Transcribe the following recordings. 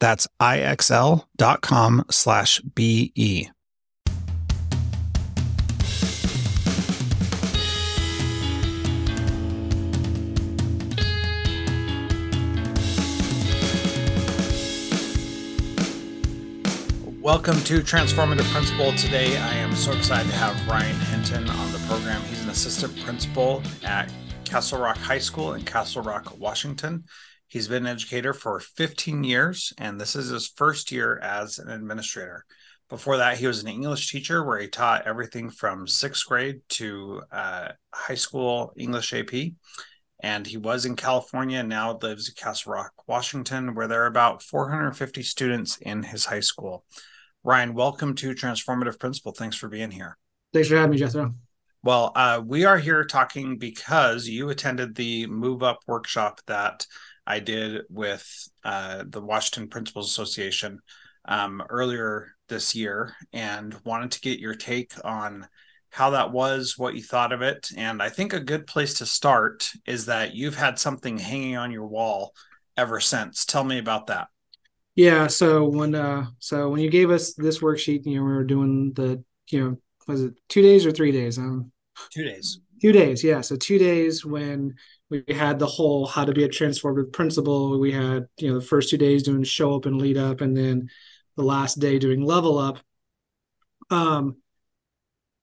That's ixl.com slash BE. Welcome to Transformative Principal. Today, I am so excited to have Ryan Henton on the program. He's an assistant principal at Castle Rock High School in Castle Rock, Washington. He's been an educator for 15 years, and this is his first year as an administrator. Before that, he was an English teacher where he taught everything from sixth grade to uh, high school English AP. And he was in California and now lives in Castle Rock, Washington, where there are about 450 students in his high school. Ryan, welcome to Transformative Principal. Thanks for being here. Thanks for having me, Jethro. Well, uh, we are here talking because you attended the Move Up workshop that I did with uh, the Washington Principals Association um, earlier this year and wanted to get your take on how that was, what you thought of it. And I think a good place to start is that you've had something hanging on your wall ever since. Tell me about that. Yeah. So when uh so when you gave us this worksheet, you know, we were doing the, you know, was it two days or three days? Um two days. Two days, yeah. So two days when we had the whole how to be a transformative principal. We had, you know, the first two days doing show up and lead up, and then the last day doing level up. Um,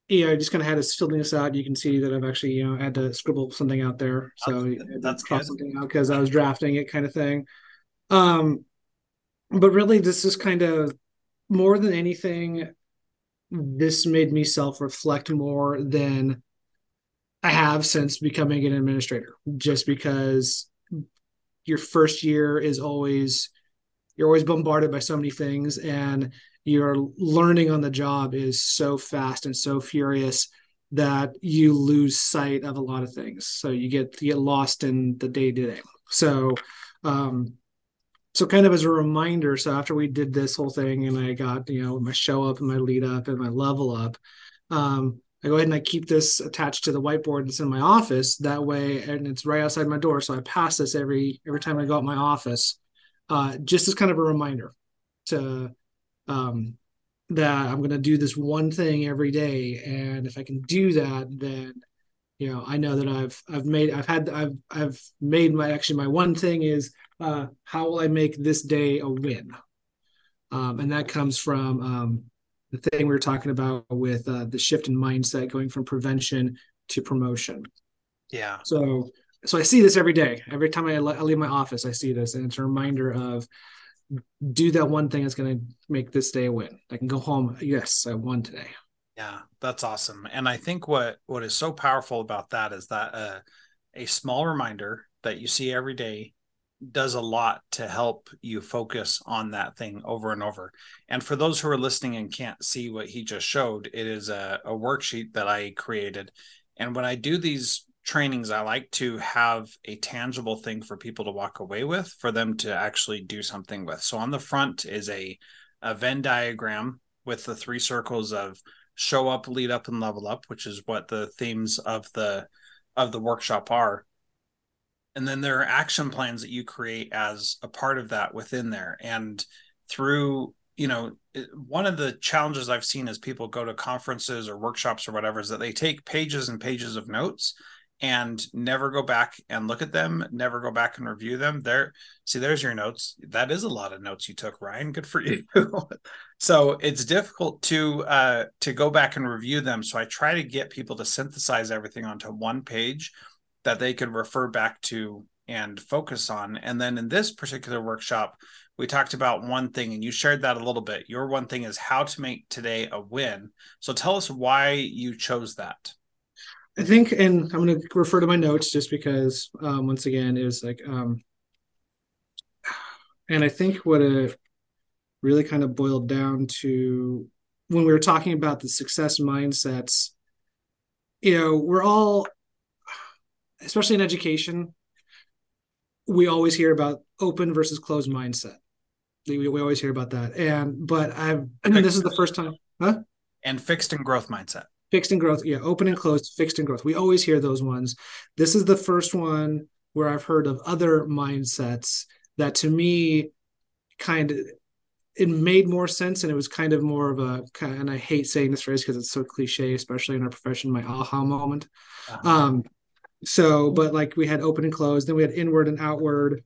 yeah, I just kind of had to filling this out. You can see that I've actually, you know, had to scribble something out there. So that's, good. something out because I was drafting it kind of thing. Um, but really this is kind of more than anything, this made me self-reflect more than I have since becoming an administrator, just because your first year is always you're always bombarded by so many things and your learning on the job is so fast and so furious that you lose sight of a lot of things. So you get you get lost in the day to day so um so kind of as a reminder so after we did this whole thing and i got you know my show up and my lead up and my level up um I go ahead and I keep this attached to the whiteboard that's in my office. That way, and it's right outside my door, so I pass this every every time I go out my office, uh, just as kind of a reminder to um, that I'm going to do this one thing every day, and if I can do that, then you know I know that I've I've made I've had I've I've made my actually my one thing is uh, how will I make this day a win, um, and that comes from um, the thing we were talking about with uh, the shift in mindset going from prevention to promotion. Yeah. So so I see this every day. Every time I, I leave my office, I see this, and it's a reminder of do that one thing that's going to make this day a win. I can go home. Yes, I won today. Yeah, that's awesome. And I think what what is so powerful about that is that uh, a small reminder that you see every day does a lot to help you focus on that thing over and over. And for those who are listening and can't see what he just showed, it is a, a worksheet that I created. And when I do these trainings, I like to have a tangible thing for people to walk away with, for them to actually do something with. So on the front is a, a Venn diagram with the three circles of show up, lead up, and level up, which is what the themes of the of the workshop are. And then there are action plans that you create as a part of that within there. And through, you know, one of the challenges I've seen as people go to conferences or workshops or whatever is that they take pages and pages of notes and never go back and look at them, never go back and review them. There, see, there's your notes. That is a lot of notes you took, Ryan. Good for you. so it's difficult to uh, to go back and review them. So I try to get people to synthesize everything onto one page that they could refer back to and focus on. And then in this particular workshop, we talked about one thing and you shared that a little bit. Your one thing is how to make today a win. So tell us why you chose that. I think, and I'm going to refer to my notes just because, um, once again, it was like, um, and I think what it really kind of boiled down to when we were talking about the success mindsets, you know, we're all, especially in education, we always hear about open versus closed mindset. We, we always hear about that. And, but I've, and this is the first time, huh? And fixed and growth mindset fixed and growth yeah open and closed fixed and growth we always hear those ones this is the first one where i've heard of other mindsets that to me kind of it made more sense and it was kind of more of a and i hate saying this phrase because it's so cliche especially in our profession my aha moment uh-huh. um so but like we had open and closed then we had inward and outward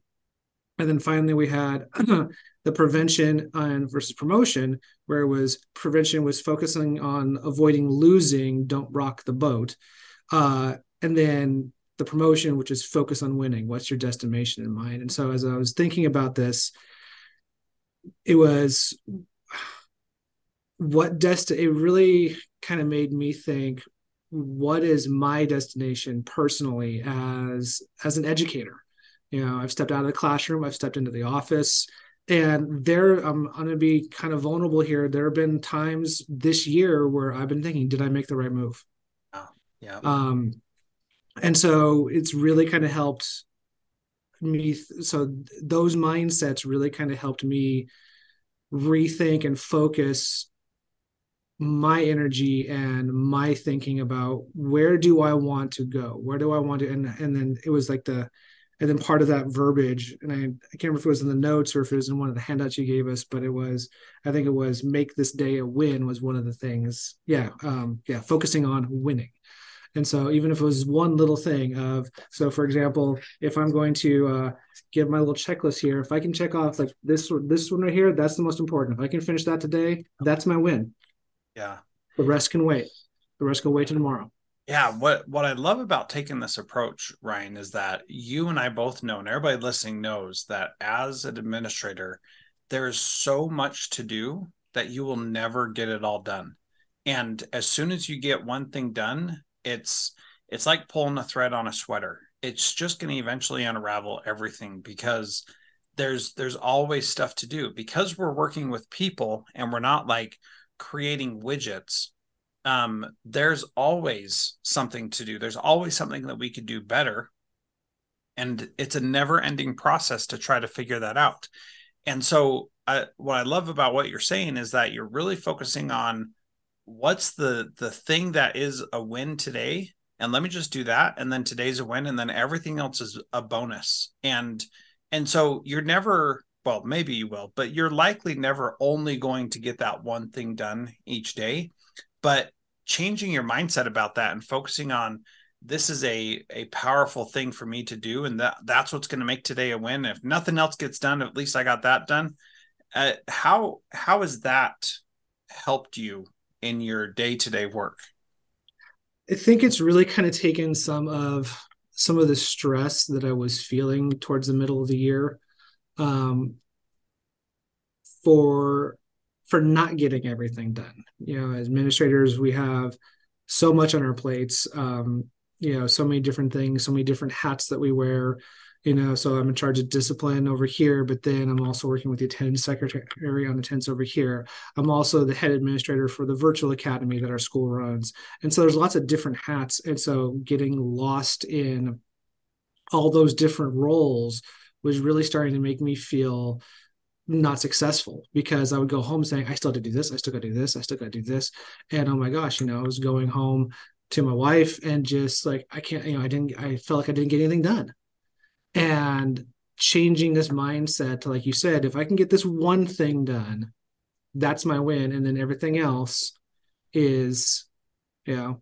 and then finally we had the prevention and versus promotion, where it was prevention was focusing on avoiding losing, don't rock the boat. Uh, and then the promotion, which is focus on winning. What's your destination in mind? And so as I was thinking about this, it was what dest it really kind of made me think what is my destination personally as as an educator? You know i've stepped out of the classroom i've stepped into the office and there i'm, I'm going to be kind of vulnerable here. There have been times this year where i've been thinking did i make the right move? Oh, yeah. Um and so it's really kind of helped me so those mindsets really kind of helped me rethink and focus my energy and my thinking about where do i want to go? Where do i want to and and then it was like the and then part of that verbiage and I, I can't remember if it was in the notes or if it was in one of the handouts you gave us but it was i think it was make this day a win was one of the things. Yeah um yeah focusing on winning. And so even if it was one little thing of so for example if i'm going to uh, give my little checklist here if i can check off like this this one right here that's the most important. If i can finish that today that's my win yeah the rest can wait the rest can wait till tomorrow yeah, what what I love about taking this approach, Ryan, is that you and I both know, and everybody listening knows that as an administrator, there is so much to do that you will never get it all done. And as soon as you get one thing done, it's it's like pulling a thread on a sweater. It's just going to eventually unravel everything because there's there's always stuff to do because we're working with people and we're not like creating widgets um, there's always something to do. There's always something that we could do better. And it's a never ending process to try to figure that out. And so, I, what I love about what you're saying is that you're really focusing on what's the the thing that is a win today and let me just do that and then today's a win and then everything else is a bonus and and so you're never well maybe you will but you're likely never only going to get that one thing done each day. But changing your mindset about that and focusing on this is a a powerful thing for me to do and that that's what's going to make today a win. If nothing else gets done at least i got that done. Uh, how how has that helped you in your day-to-day work? I think it's really kind of taken some of some of the stress that i was feeling towards the middle of the year um, for for not getting everything done. You know, as administrators, we have so much on our plates. Um, you know, so many different things, so many different hats that we wear. You know, so I'm in charge of discipline over here, but then I'm also working with the attendance secretary on attendance over here. I'm also the head administrator for the virtual academy that our school runs. And so there's lots of different hats. And so getting lost in all those different roles was really starting to make me feel not successful because I would go home saying, I still have to do this, I still got to do this, I still got to do this. And oh my gosh, you know, I was going home to my wife and just like, I can't, you know, I didn't, I felt like I didn't get anything done. And changing this mindset to, like you said, if I can get this one thing done, that's my win. And then everything else is, you know,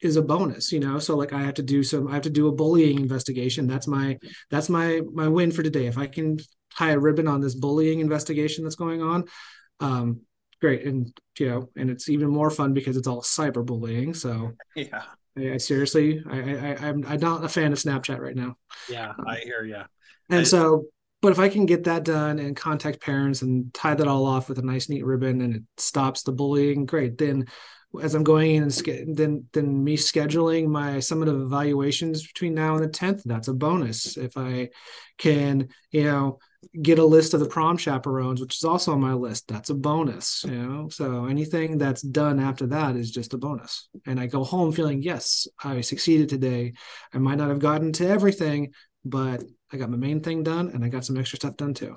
is a bonus you know? So like i have to do some i have to do a bullying investigation. That's my that's my my win for today. If i can tie a ribbon on this bullying investigation that's going on um great. And you know and it's even more fun because it's all cyberbullying. So yeah. I, I seriously I, I i'm i'm not a fan of snapchat right now. Yeah um, i hear you and I, so but if i can get that done and contact parents and tie that all off with a nice neat ribbon and it stops the bullying great. Then as I'm going in and then then me scheduling my summative evaluations between now and the 10th, that's a bonus. If I can, you know, get a list of the prom chaperones, which is also on my list, that's a bonus, you know. So anything that's done after that is just a bonus. And I go home feeling, yes, I succeeded today. I might not have gotten to everything, but I got my main thing done and I got some extra stuff done too.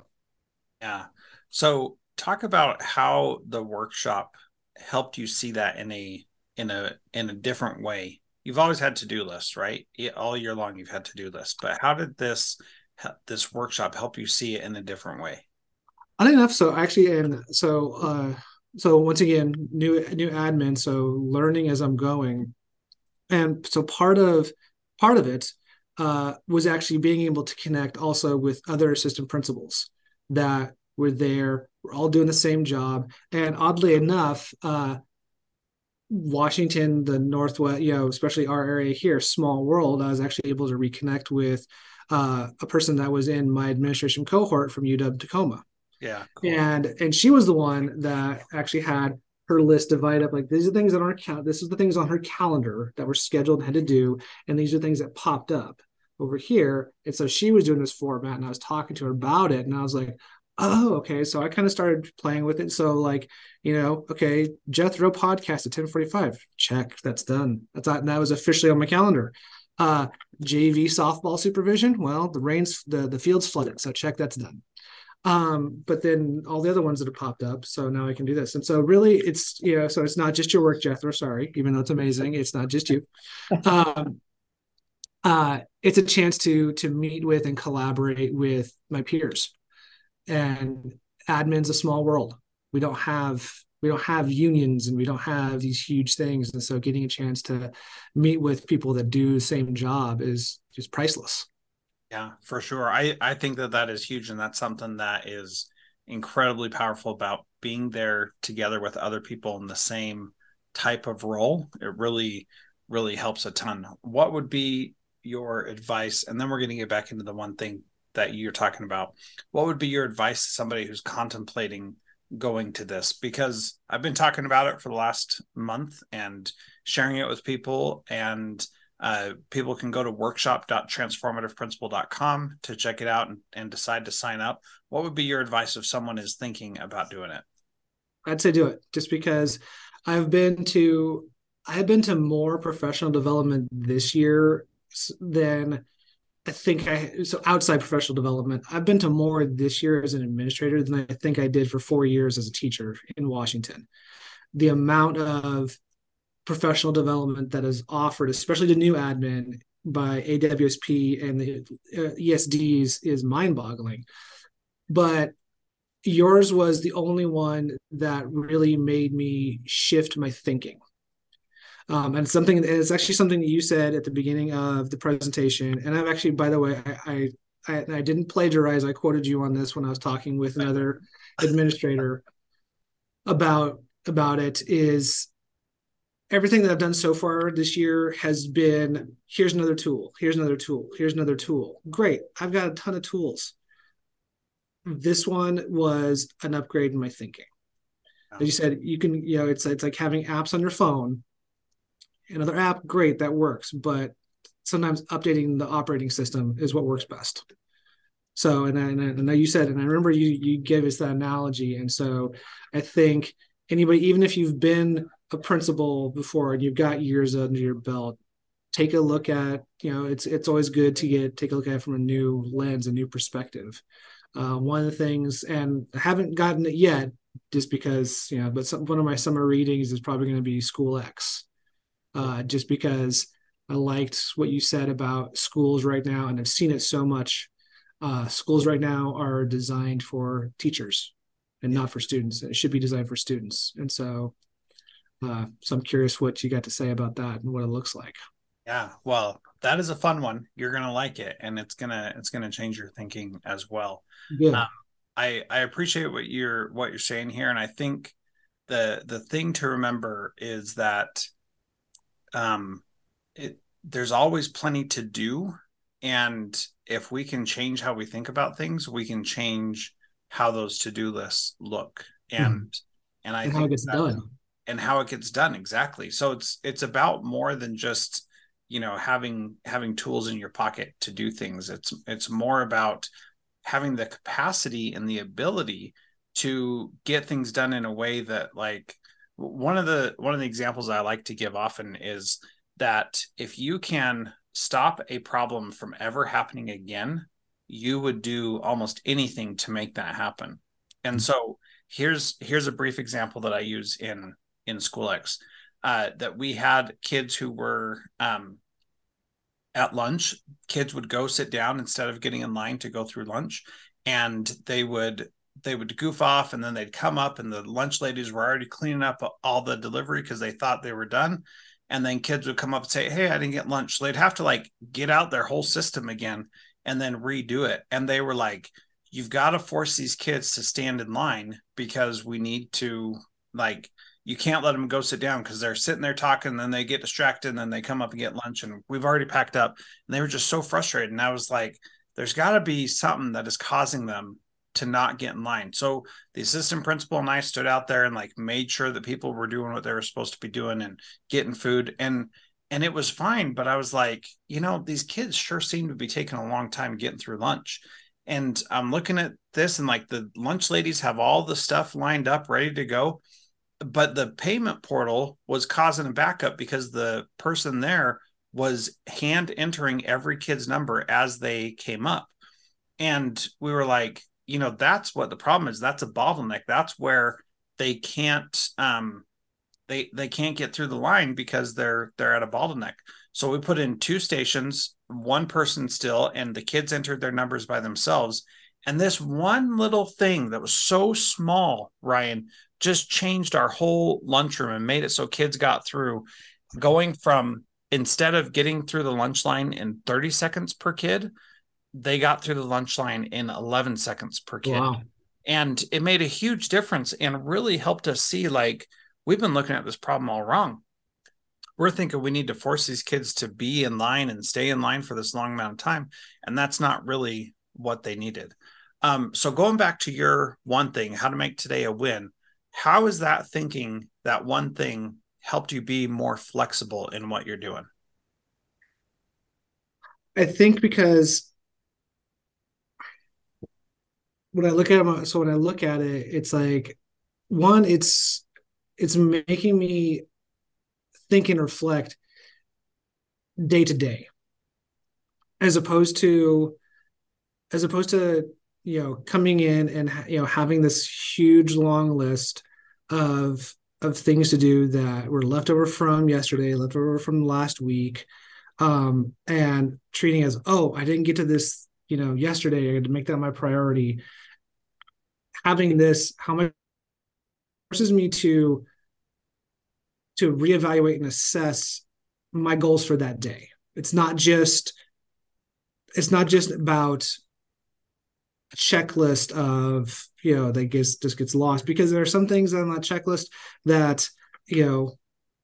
Yeah. So talk about how the workshop helped you see that in a in a in a different way? You've always had to do lists, right? All year long, you've had to do lists. But how did this this workshop help you see it in a different way? I think enough. So actually, and so uh, so once again, new new admin. So learning as I'm going, and so part of part of it uh, was actually being able to connect also with other assistant principals that were there. We're all doing the same job. And oddly enough, uh, Washington, the Northwest, you know, especially our area here, small world, I was actually able to reconnect with uh, a person that was in my administration cohort from UW Tacoma. Yeah. Cool. And and she was the one that actually had her list divided up like these are things on our count. This is the things on her calendar that were scheduled and had to do, and these are things that popped up over here. And so she was doing this format, and I was talking to her about it, and I was like, oh okay. So i kind of started playing with it. So like you know okay jethro podcast at 1045 check. That's done. That's that, that was officially on my calendar. Uh jv softball supervision. Well the rains the the field's flooded so check that's done. Um but then all the other ones that have popped up so now i can do this. And so really it's you know so it's not just your work jethro sorry even though it's amazing it's not just you. Um uh it's a chance to to meet with and collaborate with my peers and admin's a small world. We don't have we don't have unions and we don't have these huge things. And so getting a chance to meet with people that do the same job is just priceless. Yeah for sure. I i think that that is huge. And that's something that is incredibly powerful about being there together with other people in the same type of role. It really really helps a ton. What would be your advice? And then we're going to get back into the one thing that you're talking about, what would be your advice to somebody who's contemplating going to this? Because I've been talking about it for the last month and sharing it with people, and uh, people can go to workshop.transformativeprincipal.com to check it out and, and decide to sign up. What would be your advice if someone is thinking about doing it? I'd say do it just because I've been to I've been to more professional development this year than I think I so outside professional development, I've been to more this year as an administrator than I think I did for four years as a teacher in Washington. The amount of professional development that is offered, especially to new admin by AWSP and the uh, ESDs, is mind-boggling. But yours was the only one that really made me shift my thinking um, and something it's actually something that you said at the beginning of the presentation. And I've actually, by the way, I, I, I didn't plagiarize. I quoted you on this when I was talking with another administrator about about it. Is everything that I've done so far this year has been here's another tool, here's another tool, here's another tool. Great, I've got a ton of tools. This one was an upgrade in my thinking. As you said, you can, you know, it's it's like having apps on your phone another app, great, that works. But sometimes updating the operating system is what works best. So, and I, I, you said, and I remember you you gave us that analogy, and so I think anybody, even if you've been a principal before and you've got years under your belt, take a look at you know it's it's always good to get take a look at it from a new lens, a new perspective. Uh, one of the things, and I haven't gotten it yet, just because you know, but some, one of my summer readings is probably going to be School X, uh, just because I liked what you said about schools right now, and I've seen it so much. Uh, schools right now are designed for teachers and not for students. It should be designed for students, and so, uh, so I'm curious what you got to say about that and what it looks like. Yeah, well, that is a fun one. You're gonna like it, and it's gonna it's gonna change your thinking as well. Yeah, um, I I appreciate what you're what you're saying here, and I think the the thing to remember is that um it there's always plenty to do. And if we can change how we think about things we can change how those to-do lists look. And mm and i and think how it gets that, done. And how it gets done exactly. So it's it's about more than just you know having having tools in your pocket to do things. It's it's more about having the capacity and the ability to get things done in a way that like one of the one of the examples I like to give often is that if you can stop a problem from ever happening again, you would do almost anything to make that happen. And mm-hmm. so here's here's a brief example that I use in in SchoolX uh, that we had kids who were um, at lunch. Kids would go sit down instead of getting in line to go through lunch, and they would they would goof off and then they'd come up and the lunch ladies were already cleaning up all the delivery because they thought they were done. And then kids would come up and say hey i didn't get lunch. So they'd have to like get out their whole system again and then redo it. And they were like you've got to force these kids to stand in line because we need to like you can't let them go sit down because they're sitting there talking and then they get distracted and then they come up and get lunch and we've already packed up. And they were just so frustrated. And i was like there's got to be something that is causing them to not get in line. So the assistant principal and I stood out there and like made sure that people were doing what they were supposed to be doing and getting food and and it was fine, but I was like, you know, these kids sure seem to be taking a long time getting through lunch. And I'm looking at this and like the lunch ladies have all the stuff lined up ready to go, but the payment portal was causing a backup because the person there was hand entering every kid's number as they came up. And we were like, you know that's what the problem is. That's a bottleneck. That's where they can't um they they can't get through the line because they're they're at a bottleneck. So we put in two stations one person still and the kids entered their numbers by themselves. And this one little thing that was so small ryan just changed our whole lunchroom and made it so kids got through going from instead of getting through the lunch line in 30 seconds per kid they got through the lunch line in 11 seconds per kid. Wow. And it made a huge difference and really helped us see like we've been looking at this problem all wrong. We're thinking we need to force these kids to be in line and stay in line for this long amount of time. And that's not really what they needed. Um, so going back to your one thing, how to make today a win, how is that thinking, that one thing helped you be more flexible in what you're doing? I think because when I look at it, so when I look at it, it's like one, it's it's making me think and reflect day to day, as opposed to as opposed to you know coming in and you know having this huge long list of of things to do that were left over from yesterday, left over from last week, um, and treating as oh I didn't get to this you know yesterday. I had to make that my priority having this how much forces me to to reevaluate and assess my goals for that day it's not just it's not just about a checklist of you know that gets just gets lost because there are some things on that checklist that you know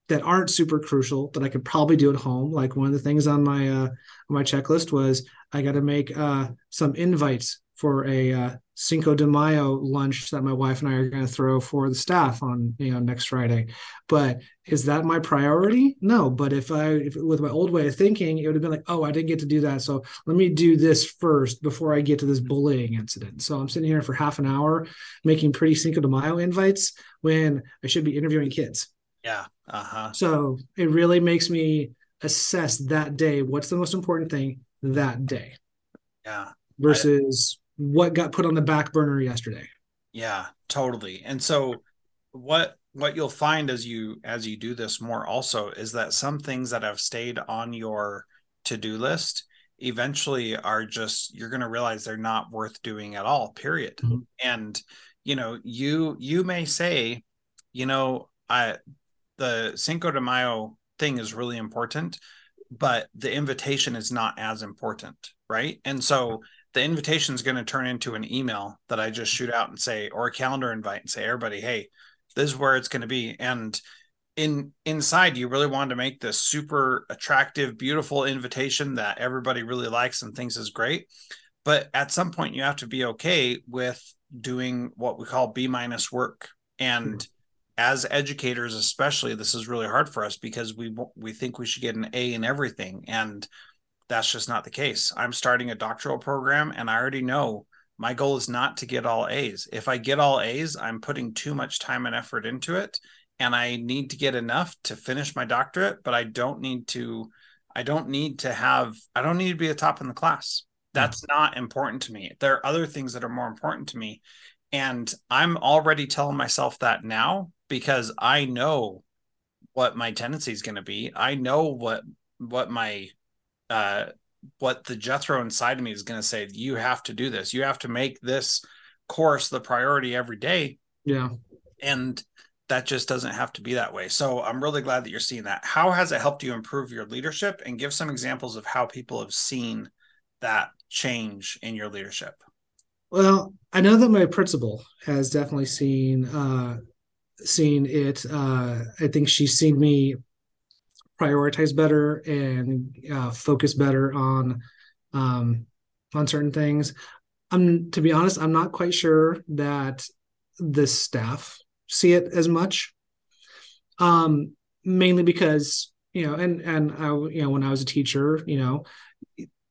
that aren't super crucial that I could probably do at home. Like one of the things on my uh, on my checklist was I got to make uh, some invites for a uh, Cinco de Mayo lunch that my wife and I are going to throw for the staff on you know next Friday. But is that my priority? No. But if I if with my old way of thinking, it would have been like, oh, I didn't get to do that, so let me do this first before I get to this bullying incident. So I'm sitting here for half an hour making pretty Cinco de Mayo invites when I should be interviewing kids. Yeah. Uh huh. So it really makes me assess that day. What's the most important thing that day? Yeah versus what got put on the back burner yesterday. Yeah, totally. And so what what you'll find as you as you do this more also is that some things that have stayed on your to-do list eventually are just you're going to realize they're not worth doing at all period mm-hmm. and you know you you may say you know i the cinco de mayo thing is really important but the invitation is not as important right? And so the invitation is going to turn into an email that i just shoot out and say or a calendar invite and say everybody hey this is where it's going to be. And in inside you really want to make this super attractive beautiful invitation that everybody really likes and thinks is great. But at some point you have to be okay with doing what we call b minus work. And mm-hmm. As educators especially this is really hard for us because we we think we should get an a in everything and that's just not the case i'm starting a doctoral program and i already know my goal is not to get all a's if i get all a's i'm putting too much time and effort into it and I need to get enough to finish my doctorate, but I don't need to I don't need to have I don't need to be a top in the class. That's mm-hmm. not important to me. There are other things that are more important to me. And I'm already telling myself that now because I know what my tendency is going to be. I know what what my uh what the Jethro inside of me is going to say, you have to do this. You have to make this course the priority every day. Yeah. And that just doesn't have to be that way. So I'm really glad that you're seeing that. How has it helped you improve your leadership and give some examples of how people have seen that change in your leadership? Well, I know that my principal has definitely seen uh seen it. Uh I think she's seen me prioritize better and uh, focus better on um on certain things. I'm to be honest, I'm not quite sure that the staff see it as much. Um, mainly because you know, and and I you know when I was a teacher, you know,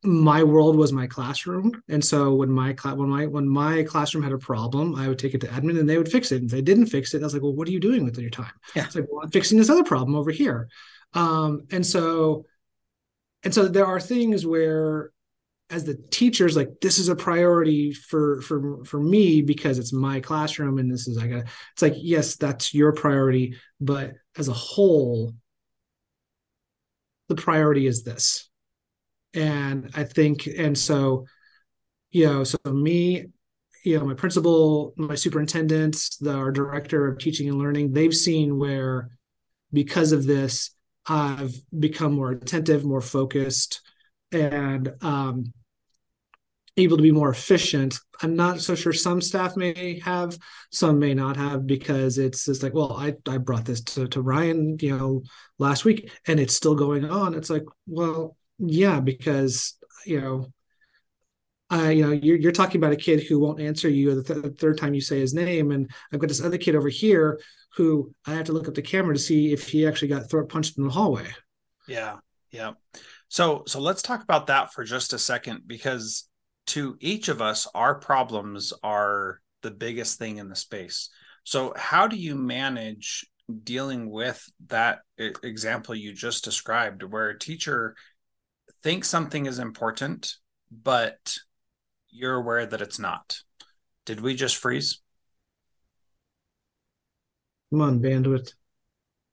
my world was my classroom, and so when my when my when my classroom had a problem, I would take it to admin and they would fix it. And if they didn't fix it, I was like, well, what are you doing with your time? Yeah. It's like, well, I'm fixing this other problem over here. Um, and so and so there are things where as the teachers like this is a priority for for for me because it's my classroom and this is i got it's like yes that's your priority but as a whole the priority is this and i think and so you know so me you know my principal my superintendent the, our director of teaching and learning they've seen where because of this i've become more attentive more focused and um, able to be more efficient. I'm not so sure some staff may have, some may not have, because it's just like, well, I, I brought this to, to Ryan, you know, last week and it's still going on. It's like, well, yeah, because, you know, uh, you know, you're, you're talking about a kid who won't answer you the, th- the third time you say his name. And I've got this other kid over here who I have to look up the camera to see if he actually got throat punched in the hallway. Yeah. Yeah. So, so let's talk about that for just a second, because to each of us, our problems are the biggest thing in the space. So, how do you manage dealing with that example you just described, where a teacher thinks something is important, but you're aware that it's not? Did we just freeze? Come on, bandwidth.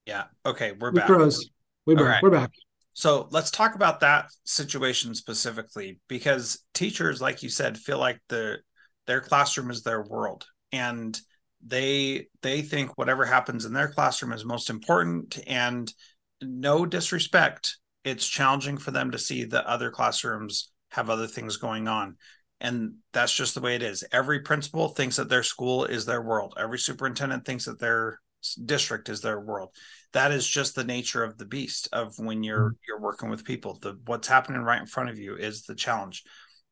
Yeah. Okay, we're we back. Froze. We back. Right. We're back. So let's talk about that situation specifically because teachers, like you said, feel like the their classroom is their world and they they think whatever happens in their classroom is most important and no disrespect it's challenging for them to see that other classrooms have other things going on. And that's just the way it is. Every principal thinks that their school is their world. Every superintendent thinks that their district is their world. That is just the nature of the beast of when you're mm-hmm. you're working with people. The what's happening right in front of you is the challenge.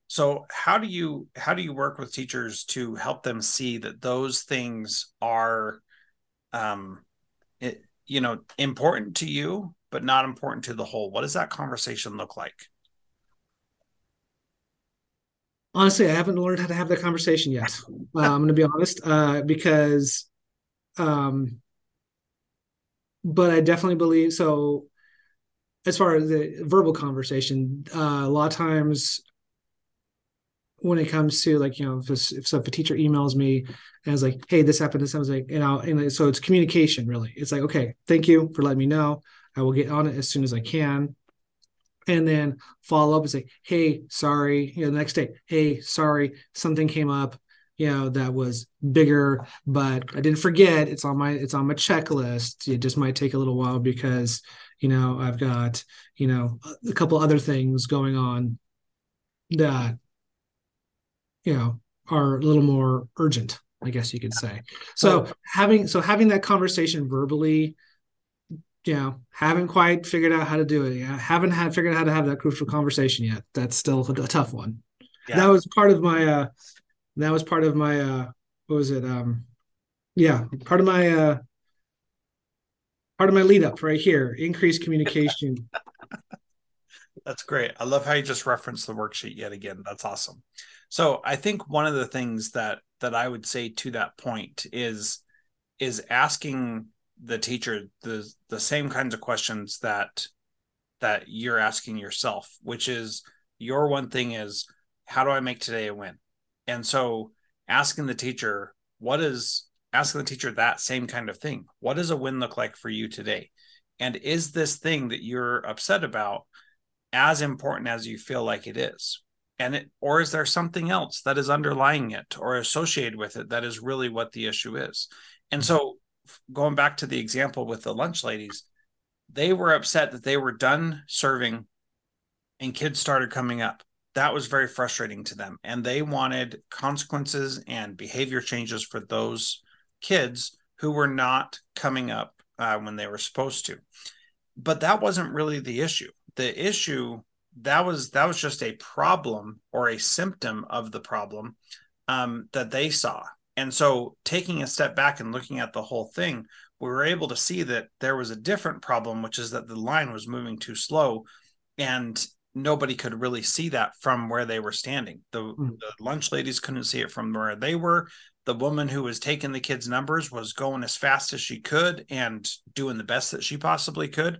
So how do you how do you work with teachers to help them see that those things are um it, you know important to you but not important to the whole. What does that conversation look like? Honestly i haven't learned how to have that conversation yet. Uh, i'm going to be honest uh, because um but I definitely believe so. As far as the verbal conversation, uh, a lot of times when it comes to like you know if, if, so if a teacher emails me and it's like hey this happened this was like and I'll and so it's communication really. It's like okay thank you for letting me know I will get on it as soon as I can. And then follow up and say hey sorry. You know the next day hey sorry something came up you know that was bigger but I didn't forget. It's on my it's on my checklist. It just might take a little while because you know I've got you know a couple other things going on that you know are a little more urgent i guess you could say. So having so having that conversation verbally you know haven't quite figured out how to do it yet haven't had figured out how to have that crucial conversation yet that's still a, a tough one. Yeah. that was part of my uh that was part of my uh what was it um yeah part of my uh part of my lead up right here increased communication. That's great. I love how you just referenced the worksheet yet again. That's awesome. So I think one of the things that that I would say to that point is is asking the teacher the the same kinds of questions that that you're asking yourself, which is your one thing is how do I make today a win? And so asking the teacher, what is asking the teacher that same kind of thing? What does a win look like for you today? And is this thing that you're upset about as important as you feel like it is? and it or is there something else that is underlying it or associated with it that is really what the issue is and so going back to the example with the lunch ladies they were upset that they were done serving and kids started coming up. That was very frustrating to them. And they wanted consequences and behavior changes for those kids who were not coming up uh, when they were supposed to. But that wasn't really the issue. The issue that was that was just a problem or a symptom of the problem um, that they saw and so taking a step back and looking at the whole thing we were able to see that there was a different problem which is that the line was moving too slow and nobody could really see that from where they were standing the, mm. the lunch ladies couldn't see it from where they were the woman who was taking the kids numbers was going as fast as she could and doing the best that she possibly could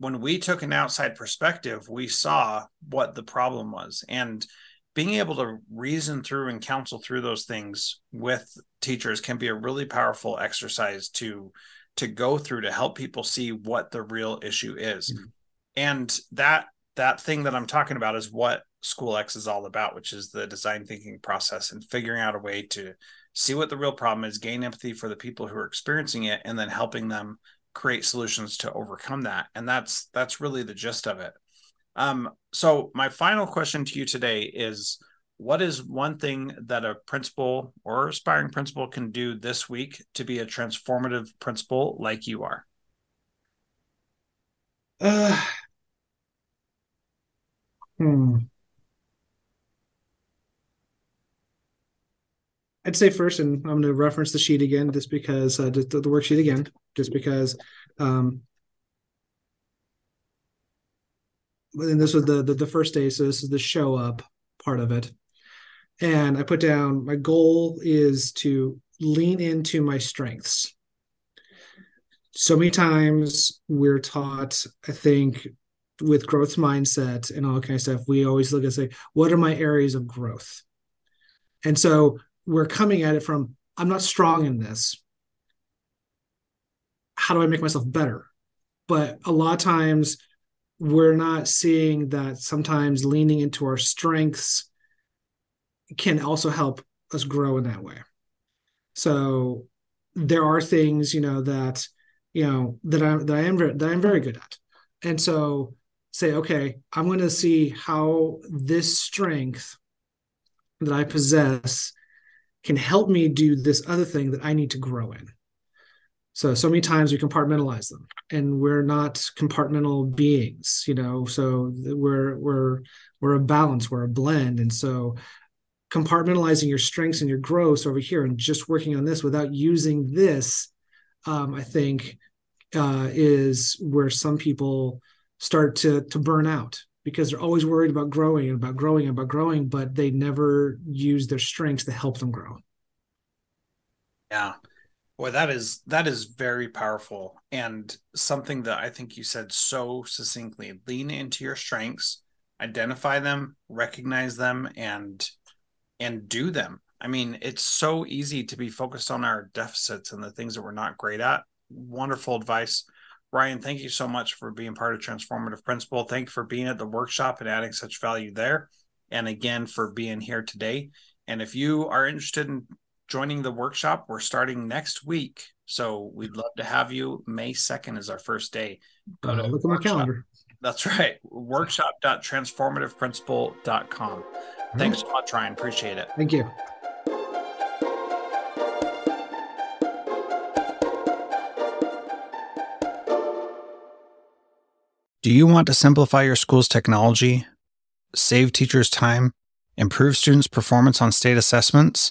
when we took an outside perspective, we saw what the problem was. And being able to reason through and counsel through those things with teachers can be a really powerful exercise to to go through to help people see what the real issue is. Mm-hmm. And that that thing that I'm talking about is what School X is all about, which is the design thinking process and figuring out a way to see what the real problem is, gain empathy for the people who are experiencing it, and then helping them create solutions to overcome that and that's that's really the gist of it um, so my final question to you today is what is one thing that a principal or aspiring principal can do this week to be a transformative principal like you are uh, hmm. I'd say first, and I'm going to reference the sheet again, just because uh, the, the worksheet again, just because. Um, and this was the, the the first day, so this is the show up part of it. And I put down my goal is to lean into my strengths. So many times we're taught, I think, with growth mindset and all kind of stuff, we always look and say, what are my areas of growth? And so we're coming at it from i'm not strong in this how do i make myself better but a lot of times we're not seeing that sometimes leaning into our strengths can also help us grow in that way so there are things you know that you know that i that i am that i'm very good at and so say okay i'm going to see how this strength that i possess can help me do this other thing that I need to grow in. So, so many times we compartmentalize them and we're not compartmental beings, you know, so we're, we're, we're a balance, we're a blend. And so compartmentalizing your strengths and your growths over here and just working on this without using this, um, I think uh, is where some people start to, to burn out because they're always worried about growing and about growing and about growing, but they never use their strengths to help them grow. Yeah. Boy, that is that is very powerful and something that I think you said so succinctly. Lean into your strengths, identify them, recognize them, and and do them. I mean, it's so easy to be focused on our deficits and the things that we're not great at. Wonderful advice. Ryan, thank you so much for being part of Transformative Principal. Thank you for being at the workshop and adding such value there. And again, for being here today. And if you are interested in joining the workshop, we're starting next week. So we'd love to have you. May 2nd is our first day. Go uh, look at my calendar. That's right. Workshop.transformativeprincipal.com. Thanks so much, Ryan. Appreciate it. Thank you. Do you want to simplify your school's technology, save teachers time, improve students' performance on state assessments?